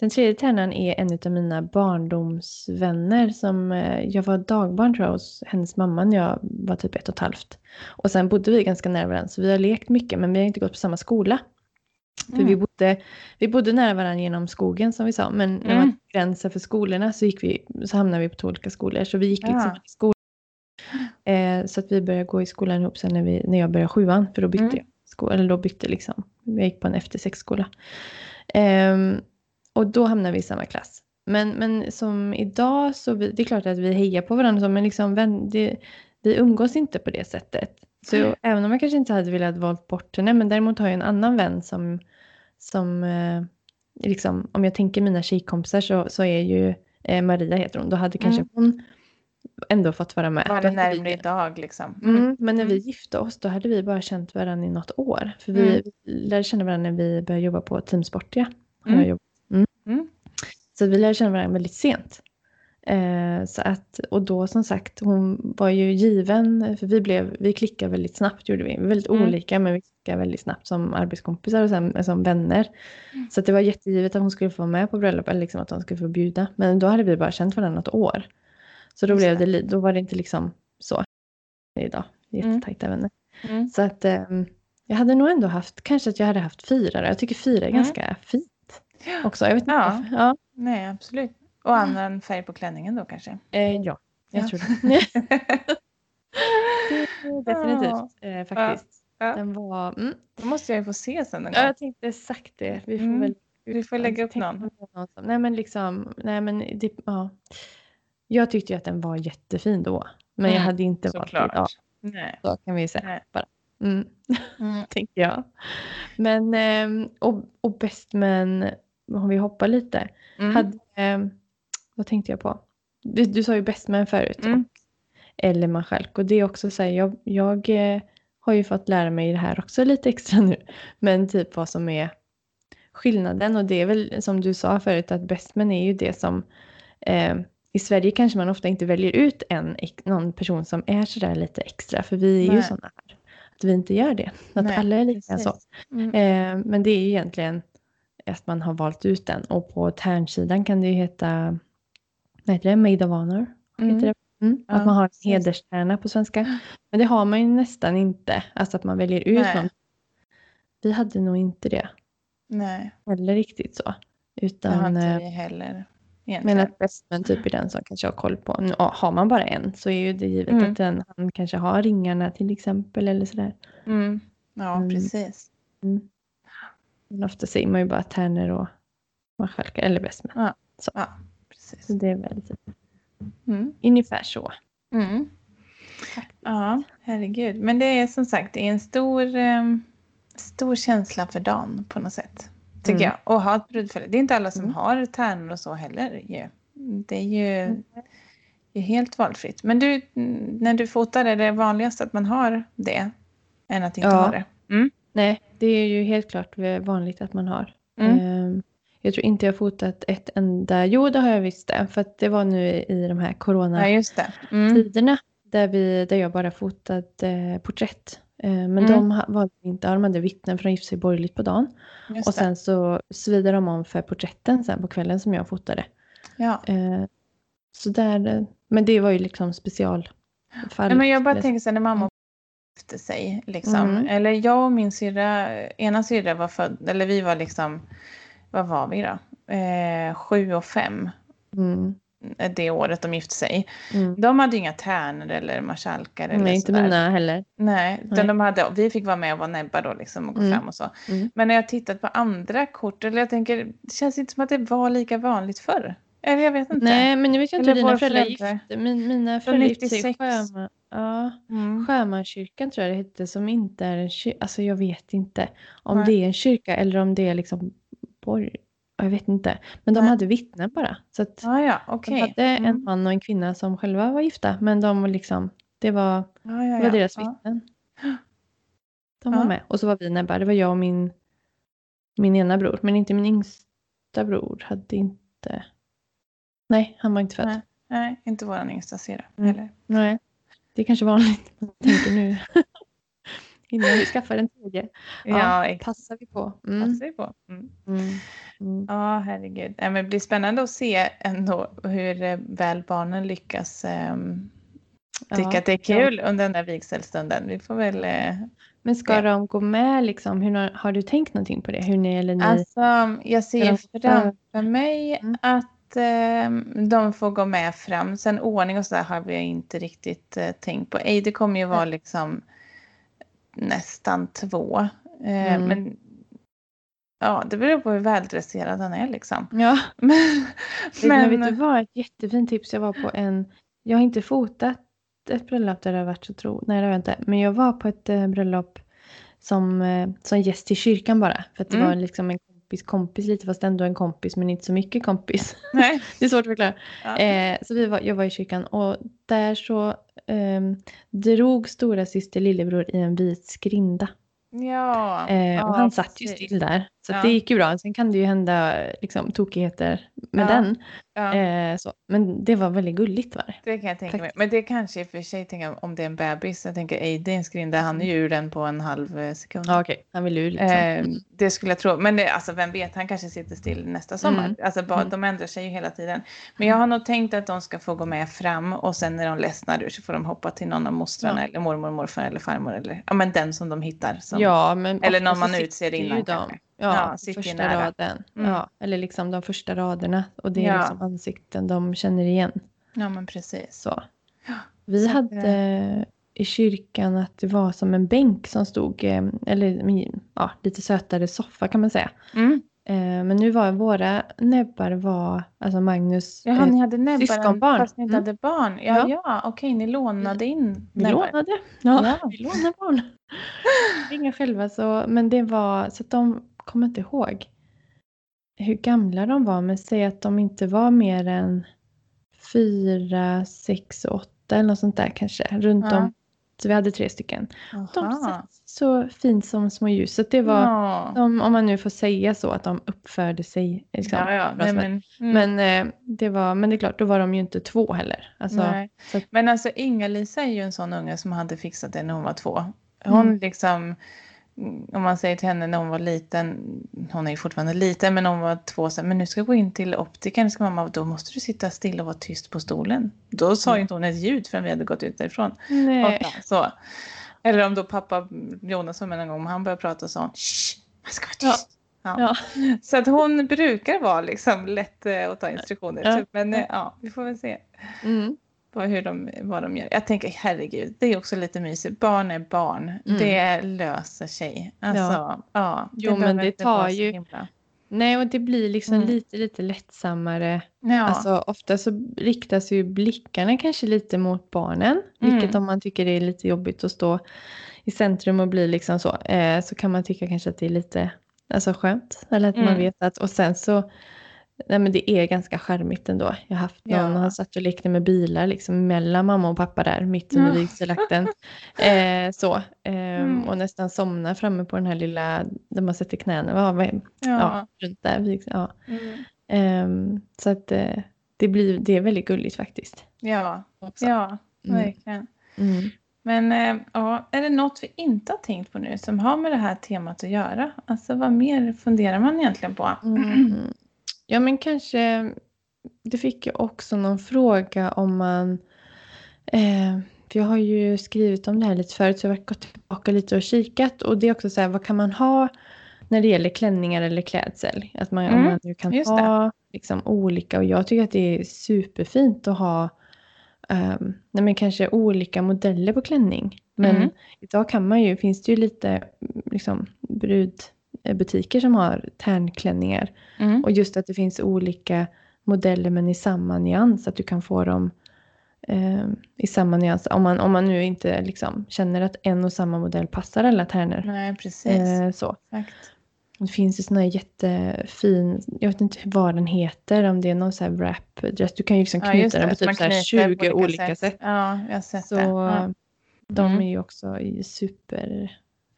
Den tredje tärnan är en av mina barndomsvänner som, eh, jag var dagbarn tror jag hos hennes mamma när jag var typ ett och ett halvt. Och sen bodde vi ganska nära varandra så vi har lekt mycket men vi har inte gått på samma skola. För Mm. vi, bodde, vi bodde nära varandra genom skogen som vi sa. Men när man Mm. gränser för skolorna så, gick vi, så hamnade vi på två olika skolor. Så vi gick liksom Ja. i skolan. Eh, så att vi började gå i skolan ihop sen när, vi, när jag började sjuan. För då bytte Mm. jag skola. Eller då bytte liksom. Jag gick på en efter sex-skola. Ehm, och då hamnade vi i samma klass. Men, men som idag så vi, det är klart att vi hejar på varandra. Men liksom, det, vi umgås inte på det sättet. Så Nej. även om jag kanske inte hade velat valt bort henne. Men däremot har jag en annan vän som, som eh, liksom, om jag tänker mina tjejkompisar så, så är ju eh, Maria heter hon. Då hade kanske Mm. hon ändå fått vara med. Var det vi- närmare idag liksom? Mm, men när vi Mm. gifte oss då hade vi bara känt varandra i något år. För vi, Mm. lärde känna varandra när vi började jobba på Team Sportia. Mm. jobbat. Mm. Mm. Så vi lärde känna varandra väldigt sent. Eh, så att, och då som sagt, hon var ju given, för vi, blev, vi klickade väldigt snabbt gjorde vi. Vi väldigt Mm. olika men vi klickade väldigt snabbt som arbetskompisar och sen, som vänner. Mm. Så det var jättegivet att hon skulle få vara med på bröllop eller liksom att hon skulle få bjuda. Men då hade vi bara känt varandra något år. Så då, blev det. då var det inte liksom så. Idag, jättetajta vänner. Mm. Så att ehm, jag hade nog ändå haft, kanske att jag hade haft fyra. Jag tycker fyra är Mm. ganska fint också. Jag vet inte Ja. Ja, Nej, absolut. Och annan färg på klänningen då kanske? eh, ja jag Ja. tror det. det definitivt eh, faktiskt. Ja. Den var... Mm. Då måste jag ju få se sen Ja, gång. jag tänkte sagt det. Vi får Mm. väl... Vi får lägga upp någon. Nej men liksom, nej men det, ja. Jag tyckte ju att den var jättefin då. Men jag Mm, hade inte valt idag. Såklart. Nej. Så kan vi säga Nej. bara. Mm, Mm. tänker jag. Men, ehm, och, och bäst men, om vi hoppar lite. Mm. Hade, ehm, vad tänkte jag på? Du, du sa ju bäst men förut. Mm. Eller marskalk. Och det är också så här, jag, jag eh, har ju fått lära mig det här också lite extra nu. Men typ vad som är skillnaden. Och det är väl som du sa förut att bestman är ju det som eh, i Sverige kanske man ofta inte väljer ut en, någon person som är sådär lite extra. För vi är ju Nej. sådana här. Att vi inte gör det. Att Nej, alla är lika så. precis. Mm. Eh, men det är ju egentligen att man har valt ut den. Och på tärnsidan kan det ju heta, vad heter det, Maid of Honor? Mm. Heter det? Mm, Ja, att man har en hederstärna på svenska. Men det har man ju nästan inte. Alltså att man väljer ut Nej. någon. Vi hade nog inte det Nej, heller riktigt så. det har Utan, inte eh, vi heller. men Egentligen. att bestman typ är den som kanske har koll på. Nu, ja, har man bara en så är ju det givet Mm. att den, han kanske har ringarna till exempel eller sådär. Mm. Ja, Mm. precis. Men ofta säger man ju bara tärnor och marskalkar eller bestman. Ja, precis. Så det är väl Mm. ungefär så. Mm. Ja, herregud. Men det är som sagt det är en stor, em, stor känsla för dagen på något sätt. Tycker Mm. jag. Och ha ett brudfälle. Det är inte alla som Mm. har tärnor och så heller. Ju. Det är ju det är helt valfritt. Men du, mm, när du fotar är det vanligast att man har det än att inte Ja. ha det? Mm. Nej, det är ju helt klart vanligt att man har. Mm. Jag tror inte jag fotat ett enda, jo det har jag visst det, för det var nu i de här Ja, coronatiderna det. Mm. där, vi, där jag bara fotat eh, porträtt. Eh, men Mm. de valde inte, ja, de hade vittnen för de gifte sig borgerligt på dagen. Just Och det. sen så svider de om för porträtten sen på kvällen som jag fotade. Ja. Eh, så där, men det var ju liksom specialfall. Nej, men jag bara tänker så när mamma gifte sig. Liksom. Mm. Eller jag och min syrra, ena syrra var född, eller vi var liksom, vad var vi då? Eh, sju och fem Mm, det året de gifte sig. mm. De hade ju inga tärnor eller marskalkar. eller Nej, inte mina heller. Nej, utan Nej. de hade, vi fick vara med och vara näbbar då liksom och gå Mm. fram och så. Mm. Men när jag tittat på andra kort, eller jag tänker, det känns inte som att det var lika vanligt förr. Eller jag vet inte. Nej, men nu vet jag inte Eller hur dina föräldrar gifte Min, Mina föräldrar gifte sig i 96. Sjöman, ja, Mm. Sjömanskyrkan tror jag det hette, som inte är en kyrka. Alltså jag vet inte om Nej. det är en kyrka eller om det är liksom borg. Jag vet inte. Men de Nej. hade vittnen bara. Så att Ah, ja, de okej. hade en Mm. man och en kvinna som själva var gifta. Men de var liksom, det var, Ja, ja, det var ja. deras Ja. vittnen. De var Ja. med. Och så var vi näbbar. Det var jag och min, min ena bror. Men inte min yngsta bror hade inte... Nej, han var inte född. Nej. Nej, inte våran yngsta syrra Mm. heller. Nej, det är kanske vanligt. Tänker nu. Innan vi skaffar en tredje. Ja, Ja. Passar vi på. Mm. Passar ju på. Mm. Mm. Mm. Ja, herregud. Ja, men det blir spännande att se ändå hur eh, väl barnen lyckas ehm, tycka Ja. att det är kul under den där vigselstunden. Vi får väl... Eh, Men ska Ja. de gå med liksom? Hur, har- du tänkt någonting på det? Hur ni eller ni? alltså, jag ser framför mig Mm. att ehm, de får gå med fram. Sen ordning och sådär har vi inte riktigt eh, tänkt på. Eide kommer ju vara liksom nästan två. Eh, Mm. Men ja, det beror på hur väldresserad han är liksom. ja, Men, men vet du vad? Ett jättefint tips. Jag var på en, jag har inte fotat ett bröllop där det har varit så tro, nej det har jag inte. Men jag var på ett eh, bröllop som, eh, som gäst till kyrkan bara. För att det Mm. var liksom en kompis kompis lite, fast ändå en kompis men inte så mycket kompis. nej. Det är svårt att förklara. Ja. Eh, så vi var, jag var i kyrkan och där så ehm, drog stora syster lillebror i en vit skrinda. Ja, Eh, ja, och han satt ju still där. Så Ja. det gick ju bra. Sen kan det ju hända liksom, tokigheter med Ja. den. Ja, Eh, så. Men det var väldigt gulligt var det. det kan jag tänka mig. faktiskt. Men det kanske i och för sig, tänker, om det är en bebis, jag tänker en skrinda, han är ju ur den på en halv eh, sekund. Ja, okej. Han ville ju liksom. Eh, det skulle jag tro. Men det, alltså, vem vet, han kanske sitter still nästa sommar. Mm. Alltså, bara, Mm. De ändrar sig ju hela tiden. Men jag har nog tänkt att de ska få gå med fram och sen när de ledsnar ur så får de hoppa till någon av mostrarna eller mormor, morfar eller farmor. Eller, ja, men den som de hittar. Som, ja, men eller någon man utser innan. Ja, Ja, första nära. raden. Mm. Ja, eller liksom de första raderna. Och det är Ja. liksom ansikten de känner igen. Ja, men precis. Så. Vi Så hade i kyrkan att det var som en bänk som stod, eh, eller ja, lite sötare soffa kan man säga. Mm. Eh, men nu var våra näbbar var, alltså Magnus Jaha, eh, ni hade näbbar syskonbarn. fast ni inte Mm. hade barn. Ja, ja. Ja. okej, ni lånade in Vi näbbar. lånade. Ja, Ja. vi lånade barn. Inga själva så, men det var så att de kommer inte ihåg hur gamla de var, men säg att de inte var mer än fyra, sex, åtta eller något sånt där kanske. Runt Ja. om. Så vi hade tre stycken. De Aha. satt så fint som små ljus. Så det var, Ja. de, om man nu får säga så, att de uppförde sig. Liksom, Ja, ja. Nej, men, mm. men, eh, det var, men det är klart, då var de ju inte två heller. Alltså, att- Men alltså Inga-Lisa är ju en sån unge som hade fixat det när hon var två. Hon Mm. liksom, om man säger till henne när hon var liten, hon är ju fortfarande liten, men hon var två, så här, men nu ska jag gå in till optikern, ska mamma, då måste du sitta still och vara tyst på stolen. Då sa ju Mm. inte hon ett ljud förrän vi hade gått ut därifrån. nej. Och så. Eller om då pappa Jonas var med en gång, han började prata och sa man ska vara Ja. tyst. Ja. Ja. Så att hon brukar vara liksom lätt eh, att ta instruktioner. Ja. Typ. Men eh, ja, vi får väl se Mm. På hur de, vad de gör. Jag tänker herregud, det är också lite mysigt. Barn är barn. Mm. Det löser sig. Alltså, ja. ja Jo, men det tar ju- himla- Nej, och det blir liksom Mm. lite, lite lättsammare. Ja. Alltså, ofta så riktas ju blickarna kanske lite mot barnen. Mm. Vilket om man tycker det är lite jobbigt att stå i centrum och bli liksom så. Eh, så kan man tycka kanske att det är lite alltså, skönt. Eller att man Mm. vet att, och sen så, nej men det är ganska charmigt ändå. Jag har haft någon, Ja. han satt och lekte med bilar liksom mellan mamma och pappa där, mitt under Ja. vigselakten. Eh, så, eh, Mm. och nästan somna framme på den här lilla, där man sätter knäna, ja, vad- ja, ja. runt där. Ja. Mm. Ehm, så att eh, det, blir, det är väldigt gulligt faktiskt. ja. Också. ja, Mm. verkligen. Mm. Men eh, ja, är det något vi inte har tänkt på nu som har med det här temat att göra? Alltså vad mer funderar man egentligen på? Ja men kanske, det fick jag också någon fråga om man, eh, för jag har ju skrivit om det här lite förut så jag har gått tillbaka lite och kikat och det är också så här, vad kan man ha när det gäller klänningar eller klädsel? Att man, om Mm, man kan ha liksom olika och jag tycker att det är superfint att ha um, nej men kanske olika modeller på klänning. Men Mm. idag kan man ju, finns det ju lite liksom, brudbutiker som har tärnklänningar. Mm. Och just att det finns olika modeller men i samma nyans. Att du kan få dem eh, i samma nyans. Om man, om man nu inte liksom känner att en och samma modell passar alla tärnor. Nej, precis. Eh, så. Exakt. Det finns ju sån här jättefin, jag vet inte vad den heter, om det är någon sån här wrap dress. Du kan ju liksom Ja, knyta den det. på typ så här knyter på 20 olika sätt. Ja, jag har sett Så det. Ja. de Mm. är ju också i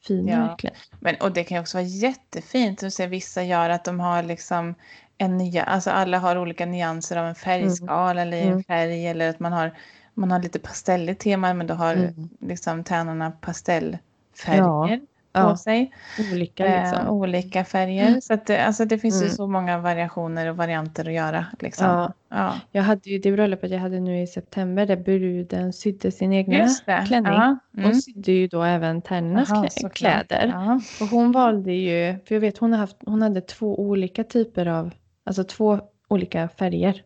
superfina Ja. verkligen. Men, och det kan ju också vara jättefint att se vissa gör att de har liksom en nya, alltså alla har olika nyanser av en färgskala eller i en Mm. färg eller att man har, man har lite pastelligt tema men då har Mm. liksom tärnorna pastellfärger på Ja, sig. olika Eh, liksom. olika färger. Så att det, alltså det finns ju Mm. så många variationer och varianter att göra. Liksom. Ja. Ja. Jag hade ju det bröllopet jag hade nu i september där bruden sydde sin egna det. klänning. Ja. Mm. Och sydde ju då även tärnornas Aha, klä- kläder. Ja. Och hon valde ju, för jag vet hon, har haft, hon hade två olika typer av, alltså två olika färger.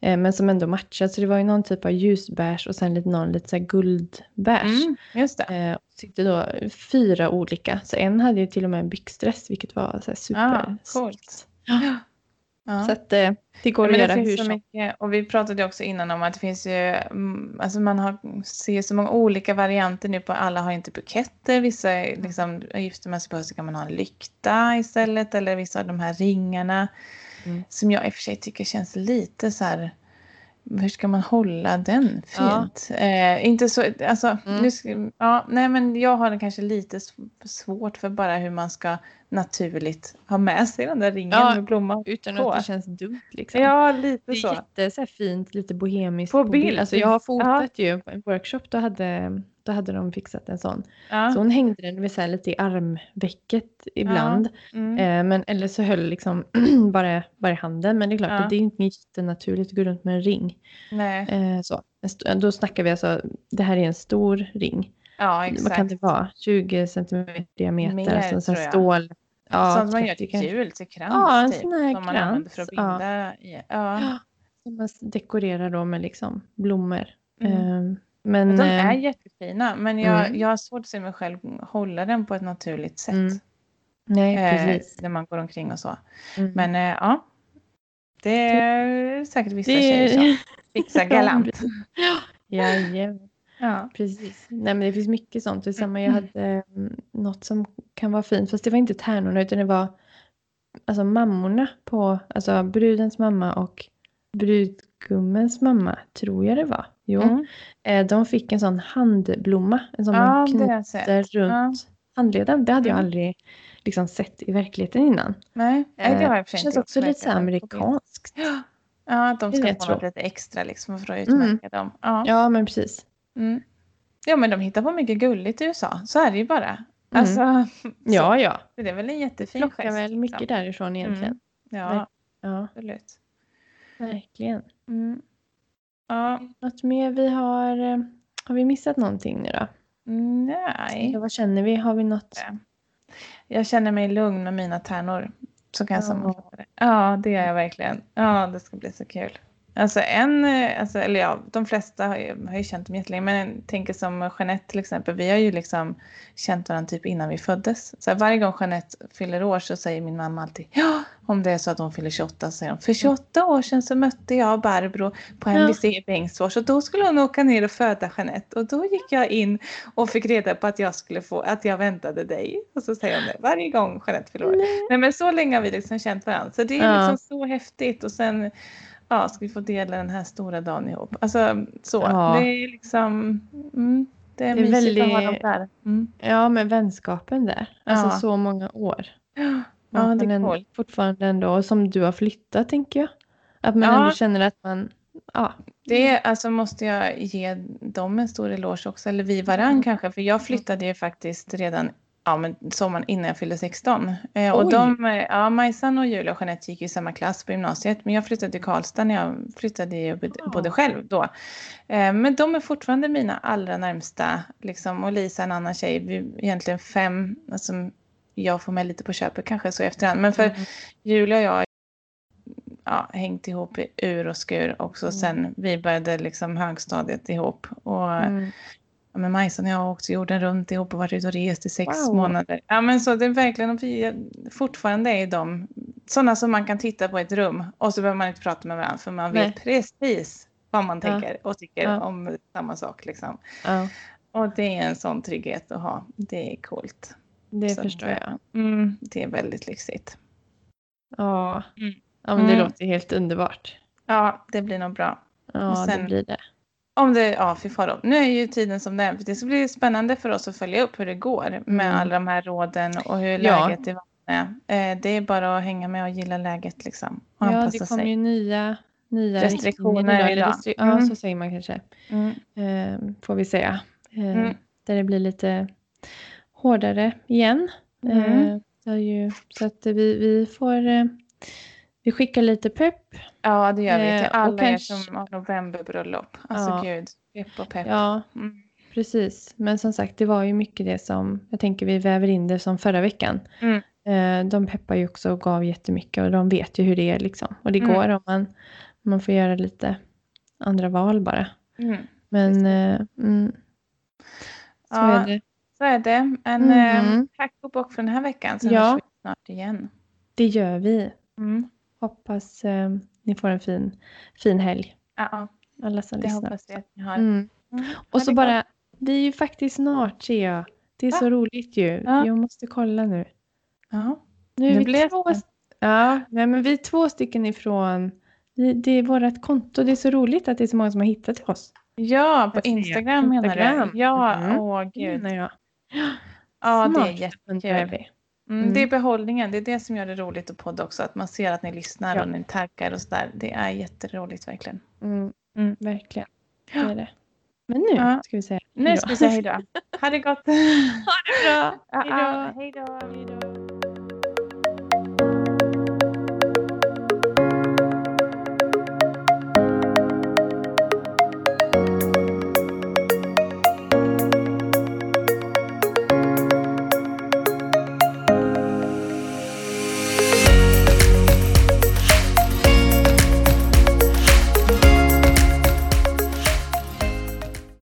Eh, men som ändå matchade. Så det var ju någon typ av ljusbeige och sen lite, någon lite så guldbeige. Mm, just det. Eh, sydde då fyra olika. Så en hade ju till och med en byxdress vilket var så här super. Ah, coolt. Ja. Ja. Så att eh, det går Men att det göra finns hur så som. mycket, och vi pratade också innan om att det finns ju, mm, alltså man har, ser så många olika varianter nu på, alla har inte buketter, vissa liksom, gifter man sig på så kan man ha en lykta istället, eller vissa av de här ringarna, Mm. som jag i och för sig tycker känns lite så här, hur ska man hålla den Ja. fint? Eh, inte så, alltså, Mm. nu ja, nej men jag har kanske lite sv- svårt för bara hur man ska naturligt ha med sig den där ringen Ja, med blomma Utan på. att det känns dumt liksom. Ja, Det lite är så. jätte så här fint, lite bohemiskt På på, bild. bild. Alltså jag har fotat ju på en workshop, då hade, då hade de fixat en sån. Ja. Så hon hängde den med så lite i armvecket ibland. Mm. Eh, men, eller så höll liksom bara, bara i handen. Men det är klart Ja. att det är inte jättenaturligt att gå runt med en ring. Nej. Eh, så. Då snackar vi alltså, det här är en stor ring. Ja, exakt. Vad kan det vara? 20 centimeter diameter. Mer, tror jag. stål. Ja, Sånt man gör 30 till jul, till krans Ja, en typ. sån här som man använder för att binda. Ja. Ja, som man dekorerar då med liksom blommor. Mm. Eh, Men, De eh, är jättefina men jag, Mm. jag har svårt att se mig själv hålla den på ett naturligt sätt. Mm, nej, Eh, precis. när man går omkring och så. Mm. Men eh, ja. Det är säkert vissa det tjejer som fixar galant. Jajamän, Ja. precis. Nej men det finns mycket sånt. Det samma, jag hade mm, något som kan vara fint. Fast det var inte tärnorna utan det var alltså mammorna på, alltså brudens mamma och brudgummens mamma tror jag det var. Jo. Mm. Eh, de fick en sån handblomma. En sån Ja, man jag knyter runt handleden. Det hade jag Mm. aldrig liksom sett i verkligheten innan. Nej, nej, det har jag och det för känns också lite så amerikanskt. Ja, Ja, att de ska få jag. något lite extra liksom för att utmärka dem. Ja. Ja men precis. Mm. ja, men de hittar på mycket gulligt i USA. Så är det ju bara. Alltså, Mm. Ja ja. det är väl en jättefin Plockar gest. väl mycket liksom. därifrån egentligen. Ja, Ja, absolut. Verkligen. Mm. Ja, Något mer vi har, eh, har vi missat någonting nu då? nej. Eller vad känner vi? Har vi något? Jag känner mig lugn med mina tärnor. Så kan jag Ja. sammanfatta det. Ja, det gör jag verkligen. Ja, det ska bli så kul. Alltså en, eh, alltså, eller ja, de flesta har ju, har ju känt dem jättelänge. Men tänker som Jeanette till exempel. Vi har ju liksom känt varandra typ innan vi föddes. Så här, varje gång Jeanette fyller år så säger min mamma alltid ja, om det är så att hon fyller 28 så säger hon för 28 år sedan så mötte jag Barbro på. MVC i Bengtsfors och då skulle hon åka ner och föda Jeanette och då gick jag in och fick reda på att jag skulle få, att jag väntade dig. Och så säger hon det varje gång Jeanette fyller år. Nej. Nej men så länge har vi liksom känt varandra. Så det är Ja. liksom så häftigt och sen ja, ska vi få dela den här stora dagen ihop. Alltså så. Ja. Det är liksom mm, det är, Det är mysigt att ha väldigt- dem där. Mm. Ja, men vänskapen där. Alltså Ja. så många år. Ja, Man det är ändå-. Fortfarande ändå, och som du har flyttat tänker jag. Att man Ja. ändå känner att man, ja. Det alltså måste jag ge dem en stor eloge också, eller vi varann Mm. kanske, för jag flyttade ju faktiskt redan ja, men sommaren innan jag fyllde 16. Eh, och de, eh, ja, Majsan och Julia och Jeanette gick i samma klass på gymnasiet, men jag flyttade till Karlstad när jag flyttade Ja. bodde själv då. Eh, men de är fortfarande mina allra närmsta, liksom, och Lisa en annan tjej, vi är egentligen fem, alltså, jag får med lite på köpet kanske så efterhand, men för Mm. Julia och jag ja, hängt ihop i ur och skur också Mm. sen vi började liksom högstadiet ihop. Och Mm. Ja, men Majsan och jag har också jorden runt ihop och varit ute och rest i sex Wow. månader. Ja men så det är verkligen, vi fortfarande är de sådana som man kan titta på i ett rum och så behöver man inte prata med varandra för man vet Nej. precis vad man Ja. tänker och tycker Ja. om samma sak liksom. Ja, Och det är en sån trygghet att ha. Det är coolt. det Så förstår jag. Mm, det är väldigt lyxigt. Ja, Mm. ja men det Mm. låter helt underbart. Ja, det blir nog bra. Ja, sen- det blir det. Om det, ja fy faro. Nu är ju tiden som det är. För det ska bli spännande för oss att följa upp hur det går med Mm. alla de här råden och hur Ja. läget i är. Eh, Det är bara att hänga med och gilla läget liksom. Och Ja, det kommer ju nya, nya Restriktioner idag, restri- Ja, Mm. så säger man kanske. Mm. Eh, får vi säga. Eh, Mm. Där det blir lite hårdare igen. Mm. Eh, är ju, så att vi, vi får eh, vi skickar lite pepp. Ja, det gör vi Eh, till och alla er kanske- som har novemberbröllop. Alltså Ja. gud, pepp och pepp. Ja, Mm. precis. Men som sagt, det var ju mycket det som jag tänker vi väver in det som förra veckan. Mm. Eh, de peppar ju också och gav jättemycket och de vet ju hur det är liksom. Och det Mm. går om man, man får göra lite andra val bara. Mm. Men eh, mm, så Ja, är det. Så är det. En Mm. eh, tack och bock för den här veckan. Sen Ja. hörs vi snart igen. Det gör vi. Mm. Hoppas eh, ni får en fin, fin helg. Ja, Alla som det lyssnar. hoppas jag att ni har. Mm. Mm. Och så gott. bara, vi är ju faktiskt snart ser jag. Det är Va? så roligt ju. Ja. Jag måste kolla nu. Ja. Nu är Nu vi två, ja, nej, men vi är två stycken ifrån. Vi, det är vårt konto. Det är så roligt att det är så många som har hittat till oss. Ja, på ser. Instagram menar Instagram. du? Ja, Mhm. åh gud. Jag. Ja, det är jättekul. Mm, Mm. Det är behållningen, det är det som gör det roligt att podda också. Att man ser att ni lyssnar Ja. och ni taggar och sådär. Det är jätteroligt verkligen. Mm, Mm. verkligen. Det är det. Men nu Ja. ska vi säga Nu ska vi säga hej då. Ha det gott. Ha det bra. Ja, Hej då. ja, Hej då.